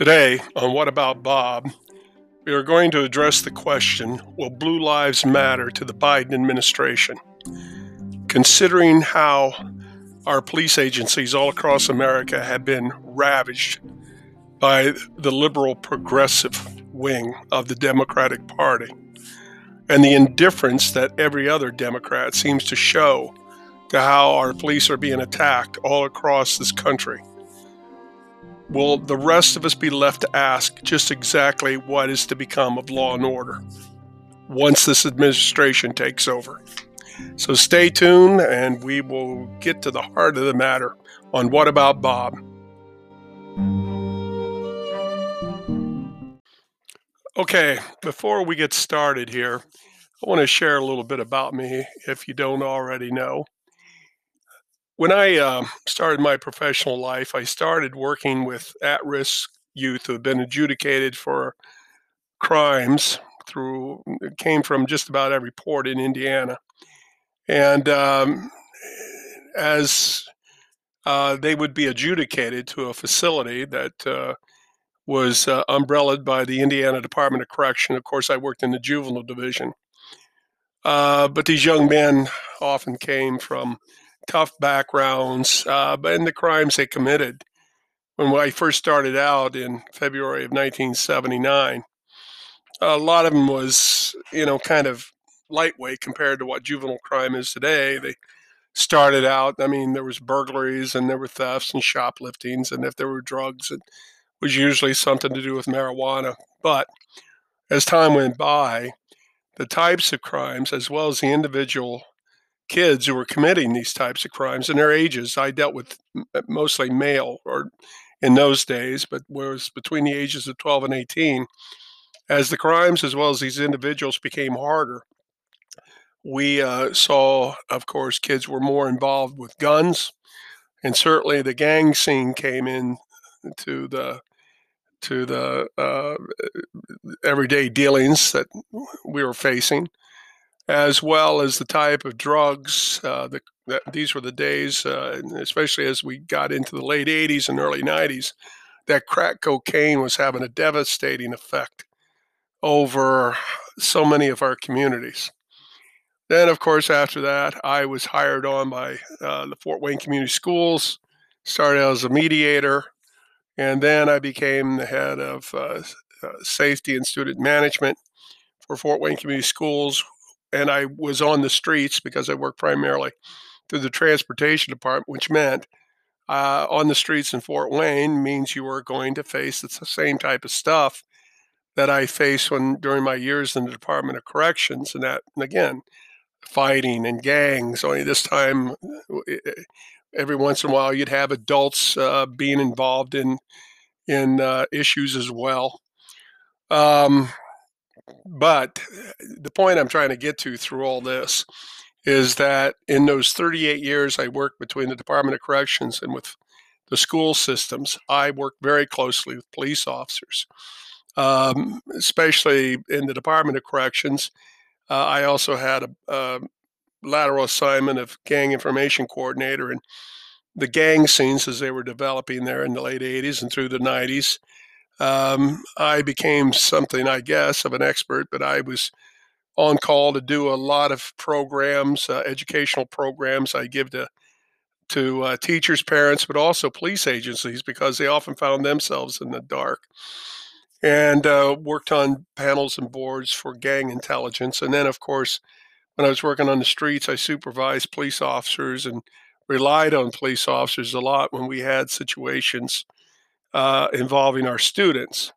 Today, on What About Bob, we are going to address the question Will Blue Lives Matter to the Biden administration? Considering how our police agencies all across America have been ravaged by the liberal progressive wing of the Democratic Party and the indifference that every other Democrat seems to show to how our police are being attacked all across this country. Will the rest of us be left to ask just exactly what is to become of law and order once this administration takes over? So stay tuned and we will get to the heart of the matter on What About Bob? Okay, before we get started here, I want to share a little bit about me if you don't already know. When I uh, started my professional life, I started working with at risk youth who had been adjudicated for crimes through, it came from just about every port in Indiana. And um, as uh, they would be adjudicated to a facility that uh, was uh, umbrellaed by the Indiana Department of Correction. Of course, I worked in the juvenile division. Uh, but these young men often came from tough backgrounds, uh, and the crimes they committed. When I first started out in February of 1979, a lot of them was, you know, kind of lightweight compared to what juvenile crime is today. They started out, I mean, there was burglaries and there were thefts and shopliftings, and if there were drugs, it was usually something to do with marijuana. But as time went by, the types of crimes, as well as the individual kids who were committing these types of crimes and their ages. I dealt with uh, mostly male, or in those days, but was between the ages of 12 and 18. As the crimes, as well as these individuals, became harder, we uh, saw, of course, kids were more involved with guns, and certainly the gang scene came in to the to the uh, everyday dealings that we were facing as well as the type of drugs. Uh, the, the, these were the days, uh, especially as we got into the late 80s and early 90s, that crack cocaine was having a devastating effect over so many of our communities. Then, of course, after that, I was hired on by uh, the Fort Wayne Community Schools, started as a mediator, and then I became the head of uh, uh, safety and student management for Fort Wayne Community Schools, and I was on the streets because I worked primarily through the transportation department, which meant uh, on the streets in Fort Wayne means you were going to face the same type of stuff that I faced when during my years in the Department of Corrections, and that and again, fighting and gangs. Only this time, every once in a while, you'd have adults uh, being involved in in uh, issues as well. Um, but the point I'm trying to get to through all this is that in those 38 years I worked between the Department of Corrections and with the school systems, I worked very closely with police officers, um, especially in the Department of Corrections. Uh, I also had a, a, lateral assignment of gang information coordinator and the gang scenes as they were developing there in the late 80s and through the 90s um, I became something, I guess, of an expert, but I was on call to do a lot of programs, uh, educational programs I give to to uh, teachers, parents, but also police agencies because they often found themselves in the dark. And uh, worked on panels and boards for gang intelligence. And then, of course, when I was working on the streets, I supervised police officers and relied on police officers a lot when we had situations uh, involving our students.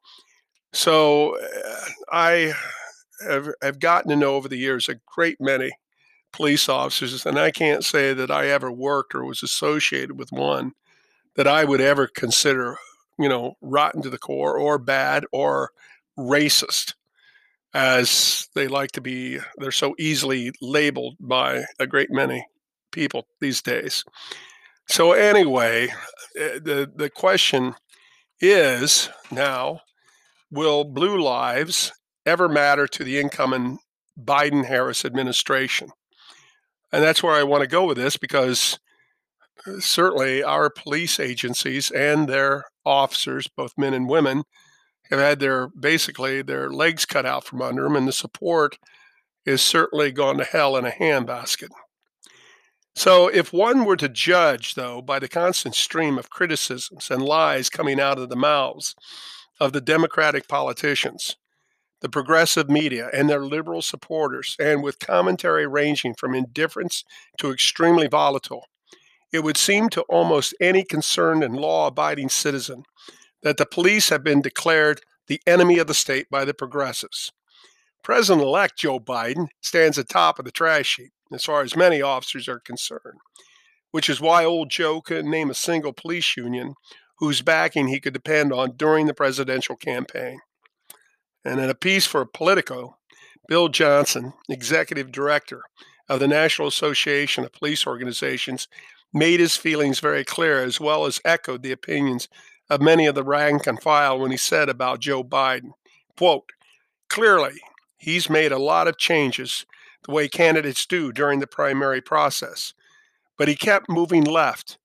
So uh, I have, have gotten to know over the years a great many police officers, and I can't say that I ever worked or was associated with one that I would ever consider, you know, rotten to the core or bad or racist, as they like to be. They're so easily labeled by a great many people these days. So anyway, eh, the the question is now will blue lives ever matter to the incoming Biden Harris administration? And that's where I want to go with this because uh, certainly our police agencies and their officers, both men and women, have had their basically their legs cut out from under them, and the support is certainly gone to hell in a handbasket. So, if one were to judge, though, by the constant stream of criticisms and lies coming out of the mouths of the Democratic politicians, the progressive media, and their liberal supporters, and with commentary ranging from indifference to extremely volatile, it would seem to almost any concerned and law abiding citizen that the police have been declared the enemy of the state by the progressives. President elect Joe Biden stands atop of the trash heap as far as many officers are concerned, which is why old Joe couldn't name a single police union whose backing he could depend on during the presidential campaign. And in a piece for Politico, Bill Johnson, executive director of the National Association of Police Organizations, made his feelings very clear as well as echoed the opinions of many of the rank and file when he said about Joe Biden, quote, clearly, he's made a lot of changes the way candidates do during the primary process, but he kept moving left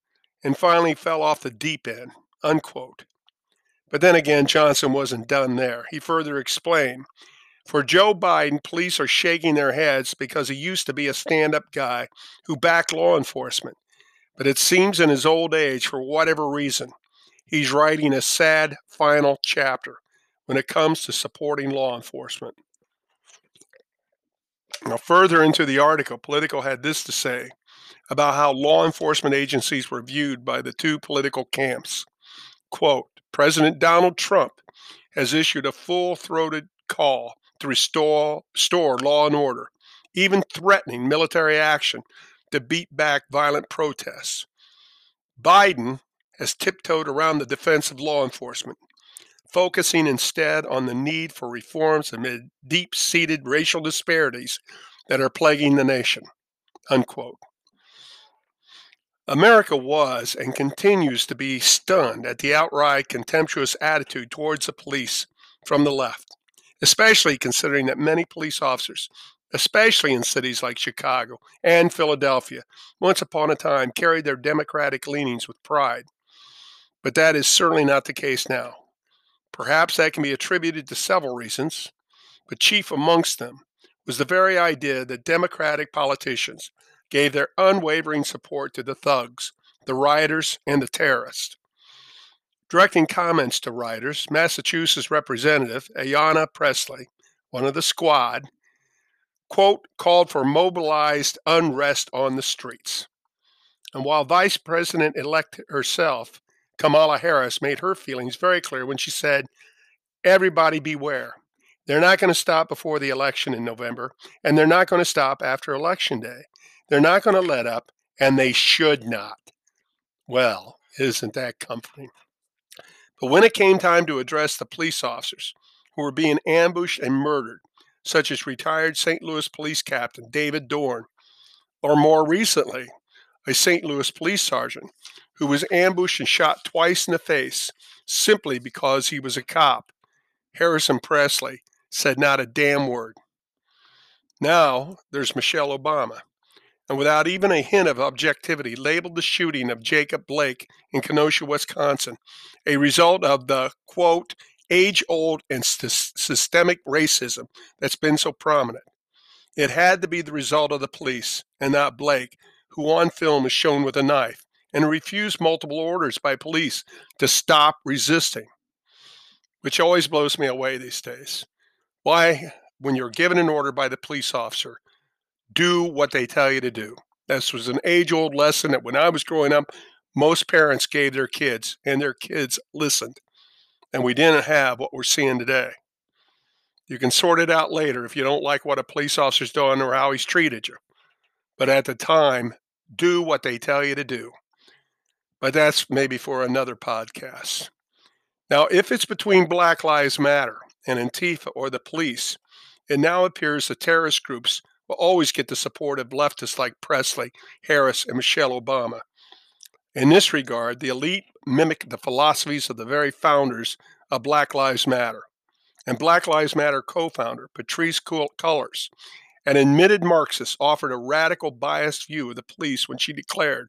and finally fell off the deep end, unquote. But then again, Johnson wasn't done there. He further explained For Joe Biden, police are shaking their heads because he used to be a stand up guy who backed law enforcement. But it seems in his old age, for whatever reason, he's writing a sad final chapter when it comes to supporting law enforcement. Now, further into the article, Politico had this to say about how law enforcement agencies were viewed by the two political camps. Quote President Donald Trump has issued a full throated call to restore, restore law and order, even threatening military action to beat back violent protests. Biden has tiptoed around the defense of law enforcement, focusing instead on the need for reforms amid deep seated racial disparities that are plaguing the nation. Unquote. America was and continues to be stunned at the outright contemptuous attitude towards the police from the left, especially considering that many police officers, especially in cities like Chicago and Philadelphia, once upon a time carried their democratic leanings with pride. But that is certainly not the case now. Perhaps that can be attributed to several reasons, but chief amongst them was the very idea that Democratic politicians gave their unwavering support to the thugs, the rioters, and the terrorists. Directing comments to rioters, Massachusetts Representative Ayanna Pressley, one of the squad, quote, called for mobilized unrest on the streets. And while Vice President elect herself Kamala Harris made her feelings very clear when she said, Everybody beware. They're not going to stop before the election in November, and they're not going to stop after Election Day. They're not going to let up, and they should not. Well, isn't that comforting? But when it came time to address the police officers who were being ambushed and murdered, such as retired St. Louis police captain David Dorn, or more recently, a St. Louis police sergeant who was ambushed and shot twice in the face simply because he was a cop. Harrison Pressley said not a damn word. Now there's Michelle Obama, and without even a hint of objectivity, labeled the shooting of Jacob Blake in Kenosha, Wisconsin, a result of the quote, age old and st- systemic racism that's been so prominent. It had to be the result of the police and not Blake, who on film is shown with a knife and refused multiple orders by police to stop resisting, which always blows me away these days. Why, when you're given an order by the police officer, do what they tell you to do? This was an age old lesson that when I was growing up, most parents gave their kids, and their kids listened. And we didn't have what we're seeing today. You can sort it out later if you don't like what a police officer's done or how he's treated you. But at the time, do what they tell you to do but that's maybe for another podcast. Now, if it's between Black Lives Matter and Antifa or the police, it now appears the terrorist groups will always get the support of leftists like Pressley, Harris, and Michelle Obama. In this regard, the elite mimic the philosophies of the very founders of Black Lives Matter. And Black Lives Matter co founder Patrisse Cullors, an admitted Marxist, offered a radical biased view of the police when she declared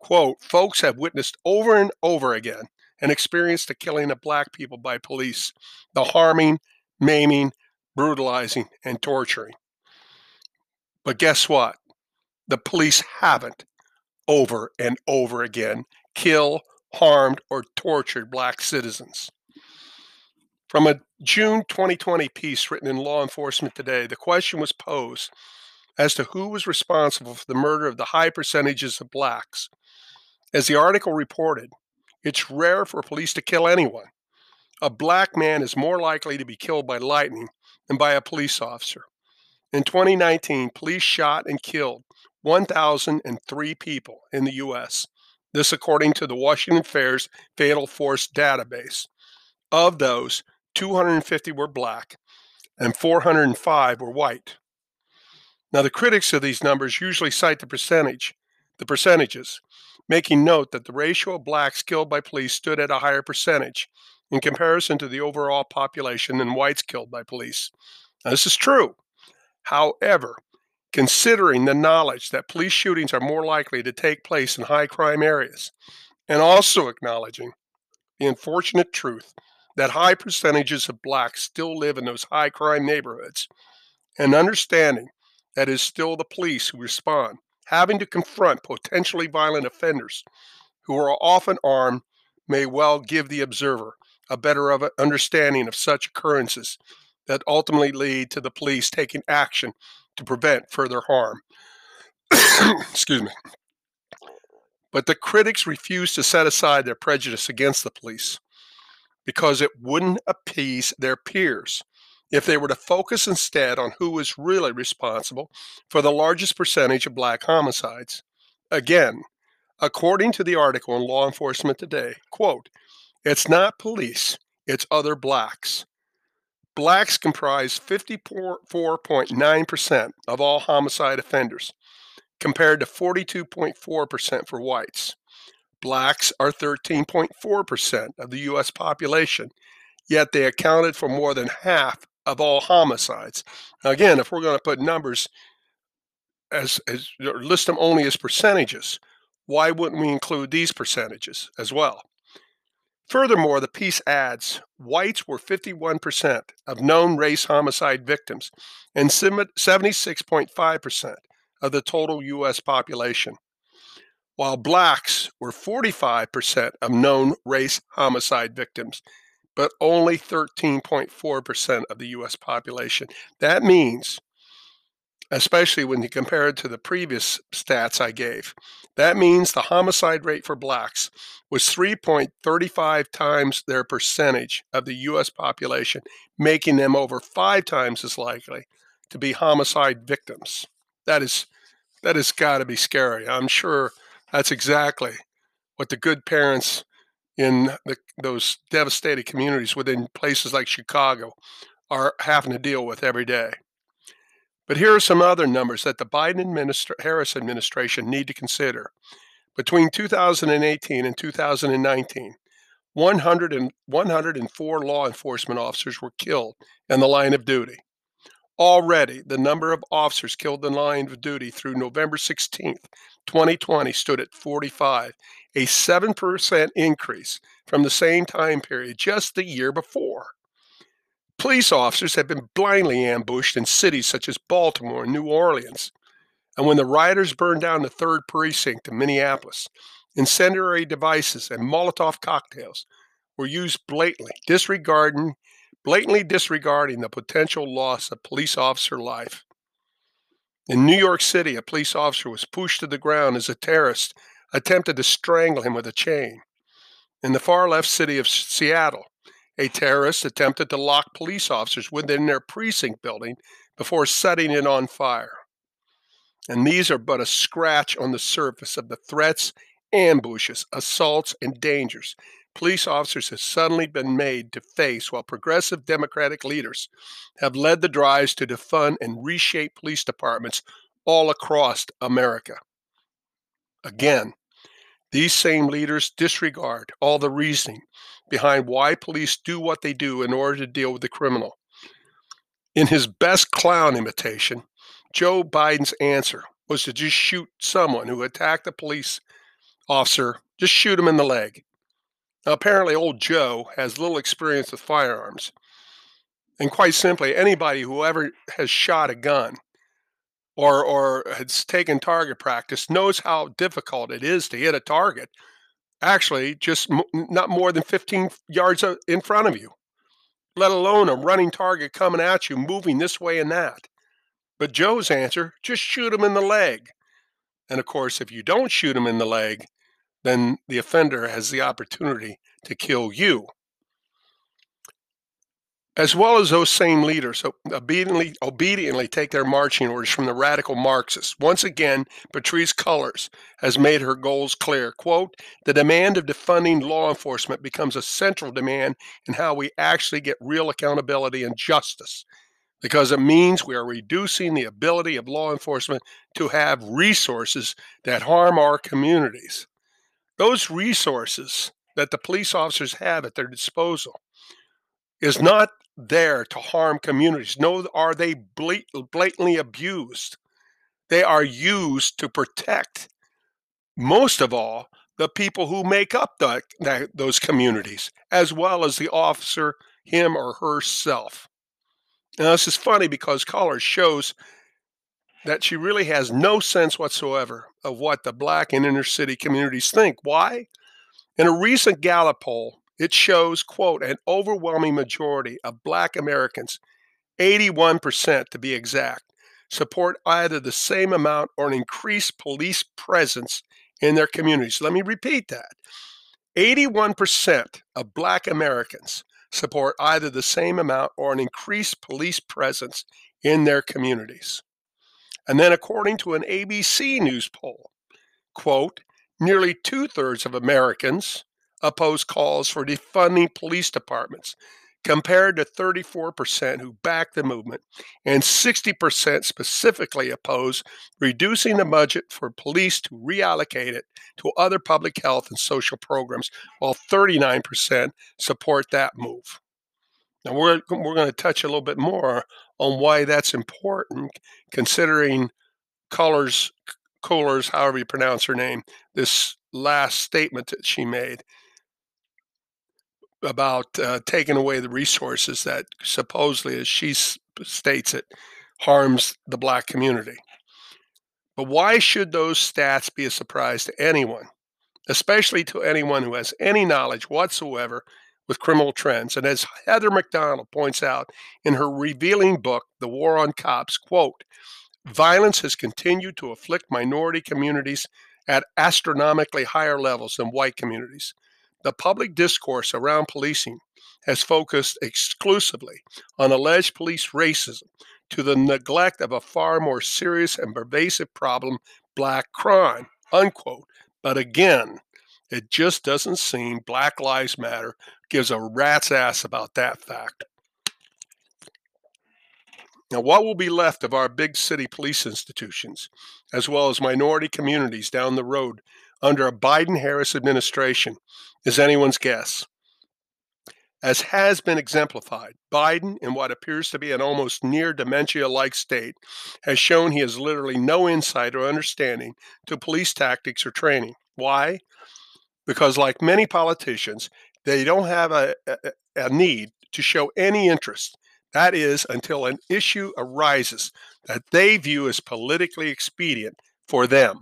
Quote, folks have witnessed over and over again and experienced the killing of black people by police, the harming, maiming, brutalizing, and torturing. But guess what? The police haven't over and over again kill, harmed, or tortured black citizens. From a June 2020 piece written in Law Enforcement Today, the question was posed as to who was responsible for the murder of the high percentages of blacks. As the article reported, it's rare for police to kill anyone. A black man is more likely to be killed by lightning than by a police officer. In 2019, police shot and killed 1,003 people in the U.S. This, according to the Washington Fair's Fatal Force database. Of those, 250 were black and 405 were white. Now, the critics of these numbers usually cite the percentage, the percentages, making note that the ratio of blacks killed by police stood at a higher percentage in comparison to the overall population than whites killed by police. Now, this is true. However, considering the knowledge that police shootings are more likely to take place in high crime areas, and also acknowledging the unfortunate truth that high percentages of blacks still live in those high crime neighborhoods, and understanding that it is still the police who respond, having to confront potentially violent offenders who are often armed may well give the observer a better understanding of such occurrences that ultimately lead to the police taking action to prevent further harm. Excuse me. But the critics refuse to set aside their prejudice against the police because it wouldn't appease their peers if they were to focus instead on who is really responsible for the largest percentage of black homicides. Again, according to the article in Law Enforcement Today, quote, it's not police, it's other blacks. Blacks comprise 54.9% of all homicide offenders, compared to 42.4% for whites. Blacks are 13.4% of the U.S. population, yet they accounted for more than half of all homicides. Now, again, if we're going to put numbers as, as list them only as percentages, why wouldn't we include these percentages as well? Furthermore, the piece adds whites were 51% of known race homicide victims and 76.5% of the total U.S. population, while blacks were 45% of known race homicide victims but only 13.4% of the US population. That means, especially when you compare it to the previous stats I gave, that means the homicide rate for blacks was 3.35 times their percentage of the US population, making them over five times as likely to be homicide victims. That is that has got to be scary. I'm sure that's exactly what the good parents in the, those devastated communities within places like Chicago are having to deal with every day. But here are some other numbers that the Biden administra- Harris administration need to consider. Between 2018 and 2019, 100 and 104 law enforcement officers were killed in the line of duty. Already, the number of officers killed in line of duty through November 16, 2020, stood at 45, a 7% increase from the same time period just the year before. Police officers have been blindly ambushed in cities such as Baltimore and New Orleans. And when the rioters burned down the 3rd Precinct in Minneapolis, incendiary devices and Molotov cocktails were used blatantly, disregarding blatantly disregarding the potential loss of police officer life. In New York City, a police officer was pushed to the ground as a terrorist attempted to strangle him with a chain. In the far left city of Seattle, a terrorist attempted to lock police officers within their precinct building before setting it on fire. And these are but a scratch on the surface of the threats, ambushes, assaults, and dangers police officers have suddenly been made to face while progressive Democratic leaders have led the drives to defund and reshape police departments all across America. Again, these same leaders disregard all the reasoning behind why police do what they do in order to deal with the criminal. In his best clown imitation, Joe Biden's answer was to just shoot someone who attacked a police officer, just shoot him in the leg. Apparently, old Joe has little experience with firearms. And quite simply, anybody who ever has shot a gun or, or has taken target practice knows how difficult it is to hit a target, actually, just m- not more than 15 yards in front of you, let alone a running target coming at you, moving this way and that. But Joe's answer just shoot him in the leg. And of course, if you don't shoot him in the leg, then the offender has the opportunity to kill you. As well as those same leaders obediently, obediently take their marching orders from the radical Marxists. Once again, Patrisse Cullors has made her goals clear. Quote, the demand of defunding law enforcement becomes a central demand in how we actually get real accountability and justice because it means we are reducing the ability of law enforcement to have resources that harm our communities. Those resources that the police officers have at their disposal is not there to harm communities. No, are they blatantly abused? They are used to protect, most of all, the people who make up the, the, those communities, as well as the officer, him or herself. Now, this is funny because Cullors shows that she really has no sense whatsoever of what the black and inner city communities think. Why? In a recent Gallup poll, it shows, quote, an overwhelming majority of black Americans, 81% to be exact, support either the same amount or an increased police presence in their communities. Let me repeat that. 81% of black Americans support either the same amount or an increased police presence in their communities. And then, according to an ABC News poll, quote, nearly two thirds of Americans oppose calls for defunding police departments, compared to 34% who back the movement, and 60% specifically oppose reducing the budget for police to reallocate it to other public health and social programs, while 39% support that move. Now, we're, we're going to touch a little bit more on why that's important, considering Cullors, Cullors, however you pronounce her name, this last statement that she made about uh, taking away the resources that supposedly, as she states it, harms the black community. But why should those stats be a surprise to anyone, especially to anyone who has any knowledge whatsoever with criminal trends. And as Heather Mac Donald points out in her revealing book, The War on Cops, quote, violence has continued to afflict minority communities at astronomically higher levels than white communities. The public discourse around policing has focused exclusively on alleged police racism to the neglect of a far more serious and pervasive problem, black crime, unquote. But again, it just doesn't seem Black Lives Matter gives a rat's ass about that fact. Now, what will be left of our big city police institutions, as well as minority communities down the road under a Biden Harris administration, is anyone's guess. As has been exemplified, Biden, in what appears to be an almost near dementia like state, has shown he has literally no insight or understanding to police tactics or training. Why? Because, like many politicians, they don't have a, a, a need to show any interest. That is, until an issue arises that they view as politically expedient for them.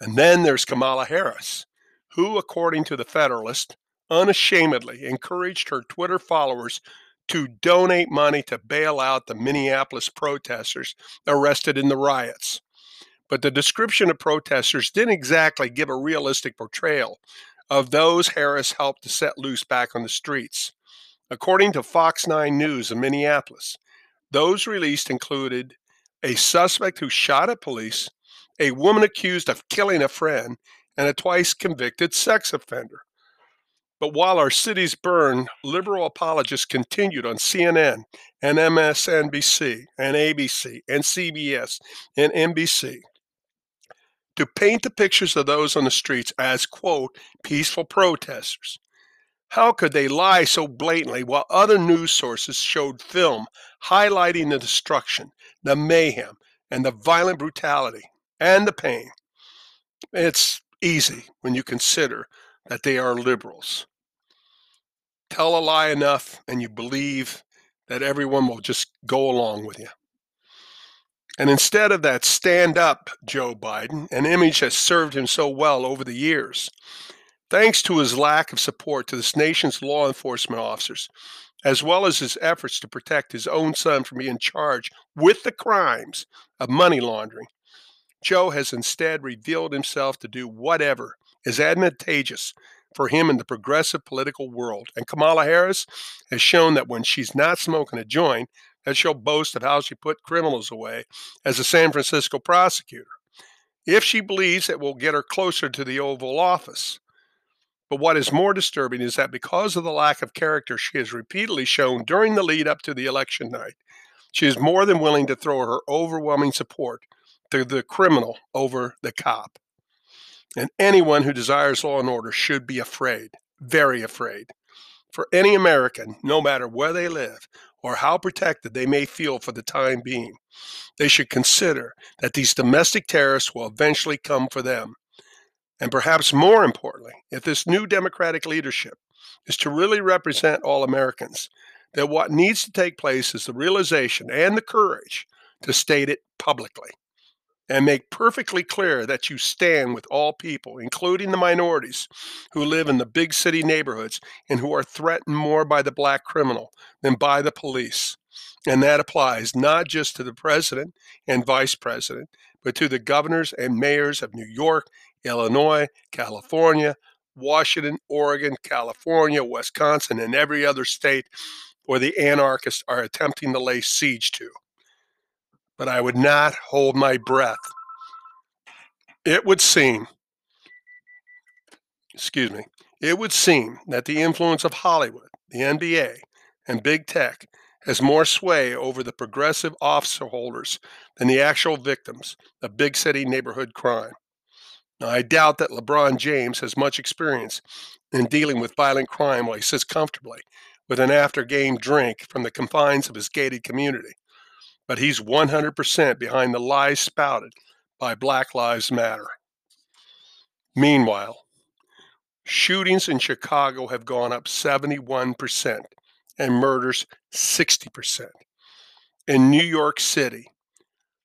And then there's Kamala Harris, who, according to the Federalist, unashamedly encouraged her Twitter followers to donate money to bail out the Minneapolis protesters arrested in the riots. But the description of protesters didn't exactly give a realistic portrayal of those Harris helped to set loose back on the streets. According to Fox 9 News of Minneapolis, those released included a suspect who shot at police, a woman accused of killing a friend, and a twice convicted sex offender. But while our cities burned, liberal apologists continued on CNN and MSNBC and ABC and CBS and NBC to paint the pictures of those on the streets as, quote, peaceful protesters. How could they lie so blatantly while other news sources showed film highlighting the destruction, the mayhem, and the violent brutality and the pain? It's easy when you consider that they are liberals. Tell a lie enough, and you believe that everyone will just go along with you. And instead of that stand up Joe Biden, an image has served him so well over the years, thanks to his lack of support to this nation's law enforcement officers, as well as his efforts to protect his own son from being charged with the crimes of money laundering, Joe has instead revealed himself to do whatever is advantageous for him in the progressive political world. And Kamala Harris has shown that when she's not smoking a joint, that she'll boast of how she put criminals away as a San Francisco prosecutor. If she believes it will get her closer to the Oval Office. But what is more disturbing is that because of the lack of character she has repeatedly shown during the lead up to the election night, she is more than willing to throw her overwhelming support to the criminal over the cop. And anyone who desires law and order should be afraid, very afraid. For any American, no matter where they live or how protected they may feel for the time being, they should consider that these domestic terrorists will eventually come for them. And perhaps more importantly, if this new Democratic leadership is to really represent all Americans, that what needs to take place is the realization and the courage to state it publicly and make perfectly clear that you stand with all people, including the minorities who live in the big city neighborhoods and who are threatened more by the black criminal than by the police. And that applies not just to the president and vice president, but to the governors and mayors of New York, Illinois, California, Washington, Oregon, California, Wisconsin, and every other state where the anarchists are attempting to lay siege to but I would not hold my breath. It would seem, excuse me, it would seem that the influence of Hollywood, the NBA, and big tech has more sway over the progressive officer holders than the actual victims of big city neighborhood crime. Now, I doubt that LeBron James has much experience in dealing with violent crime while he sits comfortably with an after game drink from the confines of his gated community but he's 100% behind the lies spouted by Black Lives Matter. Meanwhile, shootings in Chicago have gone up 71% and murders 60%. In New York City,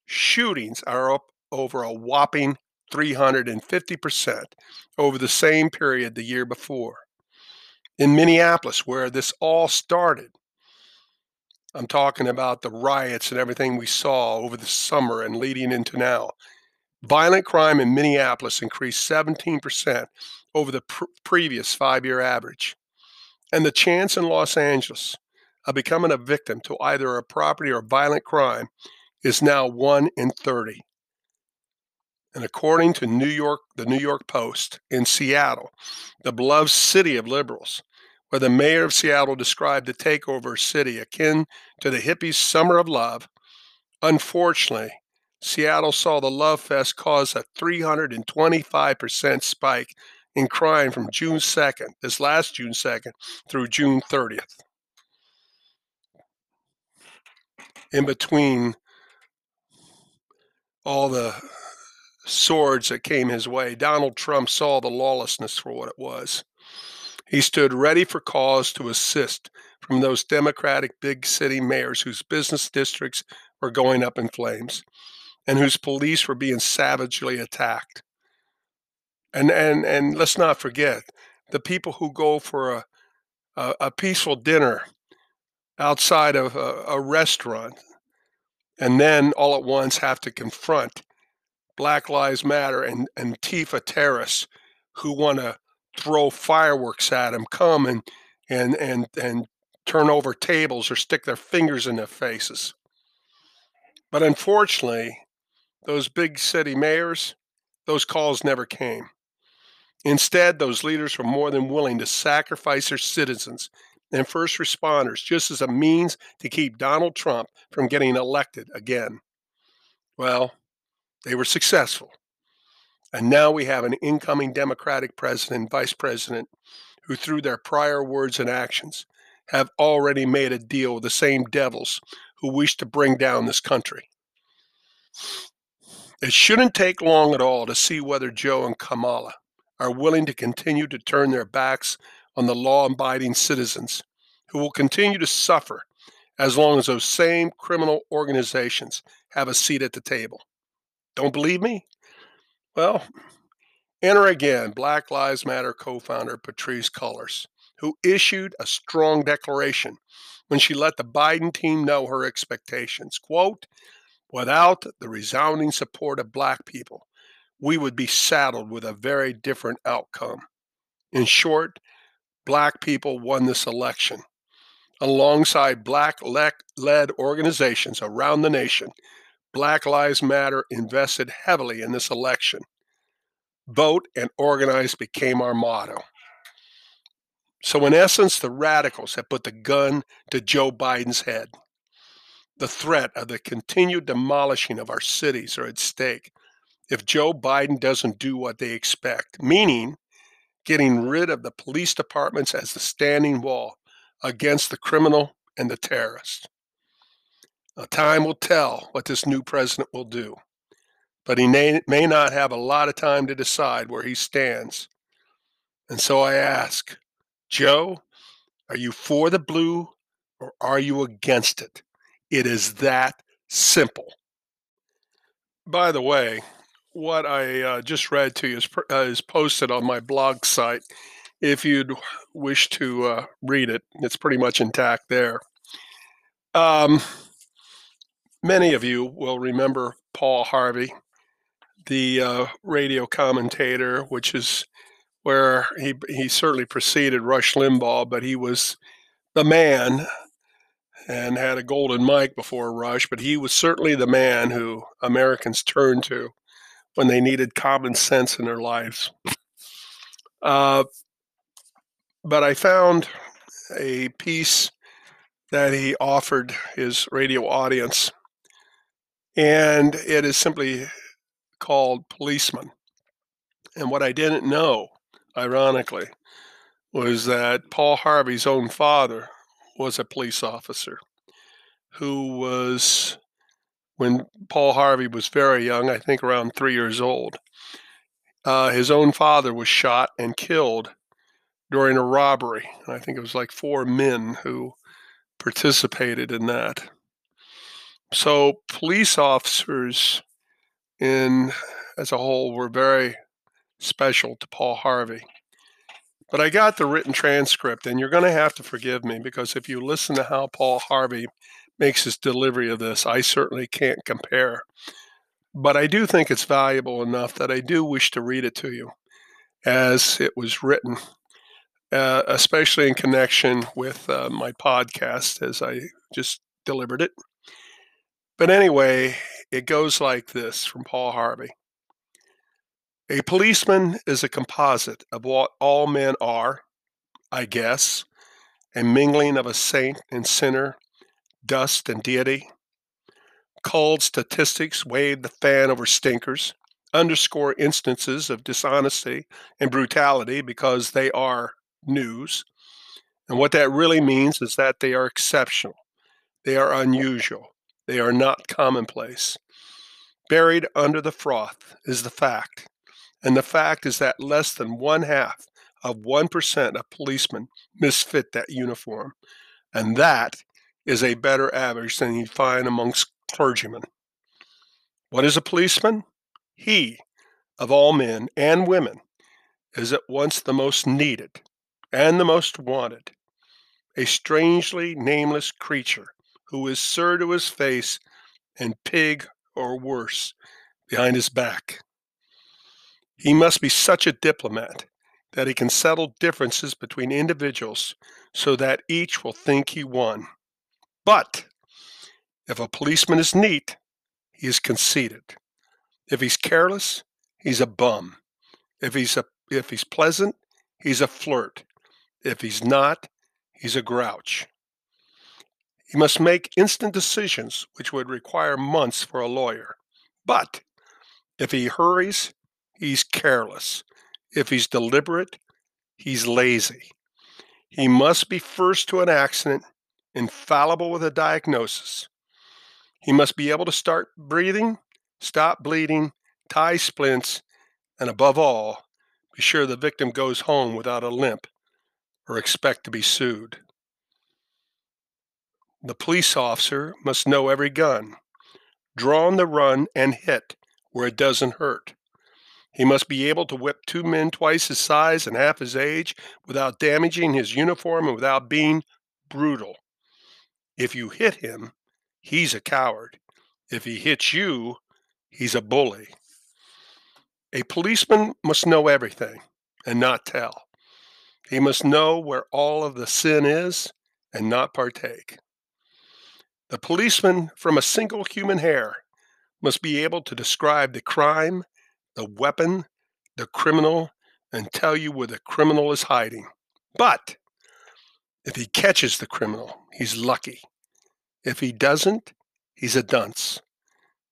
shootings are up over a whopping 350% over the same period the year before. In Minneapolis, where this all started, I'm talking about the riots and everything we saw over the summer and leading into now. Violent crime in Minneapolis increased 17% over the pr- previous five year average. And the chance in Los Angeles of becoming a victim to either a property or violent crime is now 1 in 30. And according to New York, the New York Post, in Seattle, the beloved city of liberals, where the mayor of Seattle described the takeover city akin to the hippies' summer of love. Unfortunately, Seattle saw the Love Fest cause a 325% spike in crime from June 2nd, this last June 2nd, through June 30th. In between all the swords that came his way, Donald Trump saw the lawlessness for what it was. He stood ready for calls to assist from those Democratic big city mayors whose business districts were going up in flames and whose police were being savagely attacked. And and and let's not forget the people who go for a a, a peaceful dinner outside of a, a restaurant and then all at once have to confront Black Lives Matter and, Antifa terrorists who want to throw fireworks at them, come and and and and turn over tables or stick their fingers in their faces. But unfortunately, those big city mayors, those calls never came. Instead, those leaders were more than willing to sacrifice their citizens and first responders just as a means to keep Donald Trump from getting elected again. Well, they were successful. And now we have an incoming Democratic president and vice president who, through their prior words and actions, have already made a deal with the same devils who wish to bring down this country. It shouldn't take long at all to see whether Joe and Kamala are willing to continue to turn their backs on the law abiding citizens who will continue to suffer as long as those same criminal organizations have a seat at the table. Don't believe me? Well, enter again Black Lives Matter co founder Patrisse Cullors, who issued a strong declaration when she let the Biden team know her expectations. Quote, without the resounding support of black people, we would be saddled with a very different outcome. In short, black people won this election. Alongside black led organizations around the nation, Black Lives Matter invested heavily in this election. Vote and organize became our motto. So, in essence, the radicals have put the gun to Joe Biden's head. The threat of the continued demolishing of our cities are at stake if Joe Biden doesn't do what they expect, meaning getting rid of the police departments as the standing wall against the criminal and the terrorist. Time will tell what this new president will do, but he may, may not have a lot of time to decide where he stands. And so I ask, Joe, are you for the blue or are you against it? It is that simple. By the way, what I uh, just read to you is, uh, is posted on my blog site. If you'd wish to uh, read it, it's pretty much intact there. Um, many of you will remember Paul Harvey, the uh, radio commentator, which is where he he certainly preceded Rush Limbaugh, but he was the man and had a golden mic before Rush, but he was certainly the man who Americans turned to when they needed common sense in their lives. Uh, but I found a piece that he offered his radio audience, and it is simply called Policeman. And what I didn't know, ironically, was that Paul Harvey's own father was a police officer who was, when Paul Harvey was very young, I think around three years old, uh, his own father was shot and killed during a robbery. I think it was like four men who participated in that. So police officers in as a whole were very special to Paul Harvey. But I got the written transcript, and you're going to have to forgive me because if you listen to how Paul Harvey makes his delivery of this, I certainly can't compare. But I do think it's valuable enough that I do wish to read it to you as it was written, uh, especially in connection with uh, my podcast as I just delivered it. But anyway, it goes like this from Paul Harvey. A policeman is a composite of what all men are, I guess, a mingling of a saint and sinner, dust and deity. Cold statistics wave the fan over stinkers, underscore instances of dishonesty and brutality because they are news. And what that really means is that they are exceptional, they are unusual, they are not commonplace. Buried under the froth is the fact and the fact is that less than one half of 1% of policemen misfit that uniform. And that is a better average than you'd find amongst clergymen. What is a policeman? He, of all men and women, is at once the most needed and the most wanted, a strangely nameless creature who is sir to his face and pig or worse behind his back. He must be such a diplomat that he can settle differences between individuals so that each will think he won. But if a policeman is neat, he is conceited. If he's careless, he's a bum. If he's a if he's pleasant, he's a flirt. If he's not, he's a grouch. He must make instant decisions which would require months for a lawyer. But if he hurries, he's careless. If he's deliberate, he's lazy. He must be first to an accident, infallible with a diagnosis. He must be able to start breathing, stop bleeding, tie splints, and above all, be sure the victim goes home without a limp or expect to be sued. The police officer must know every gun, draw on the run, and hit where it doesn't hurt. He must be able to whip two men twice his size and half his age without damaging his uniform and without being brutal. If you hit him, he's a coward. If he hits you, he's a bully. A policeman must know everything and not tell. He must know where all of the sin is and not partake. The policeman, from a single human hair, must be able to describe the crime, the weapon, the criminal, and tell you where the criminal is hiding. But if he catches the criminal, he's lucky. If he doesn't, he's a dunce.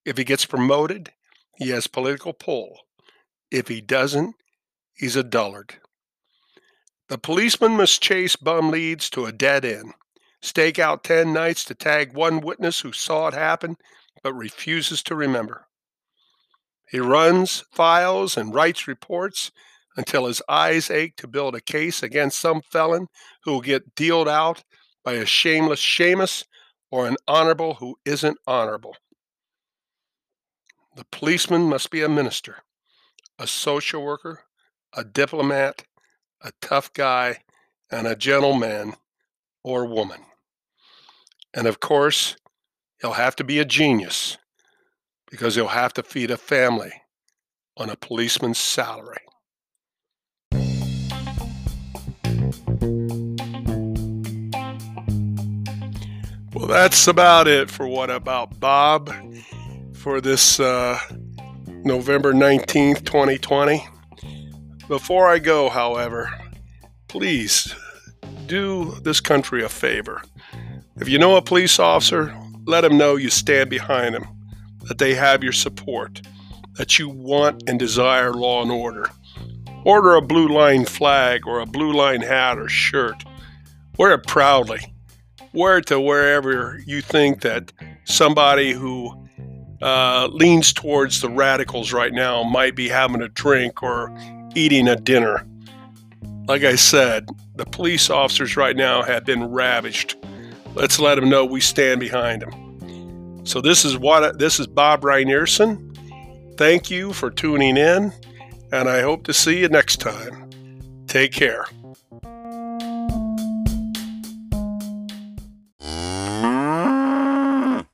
If he gets promoted, he has political pull. If he doesn't, he's a dullard. The policeman must chase bum leads to a dead end, stake out 10 nights to tag one witness who saw it happen but refuses to remember. He runs files and writes reports until his eyes ache to build a case against some felon who will get dealed out by a shameless shamus or an honorable who isn't honorable. The policeman must be a minister, a social worker, a diplomat, a tough guy, and a gentleman or woman. And of course, he'll have to be a genius because he'll have to feed a family on a policeman's salary. Well, that's about it for What About Bob for this uh, November 19th, 2020. Before I go, however, please do this country a favor. If you know a police officer, let them know you stand behind them, that they have your support, that you want and desire law and order. Order a blue line flag or a blue line hat or shirt. Wear it proudly. Wear it to wherever you think that somebody who uh, leans towards the radicals right now might be having a drink or eating a dinner. Like I said, the police officers right now have been ravaged. Let's let them know we stand behind them. So this is what this is Bob Reinerson. Thank you for tuning in, and I hope to see you next time. Take care.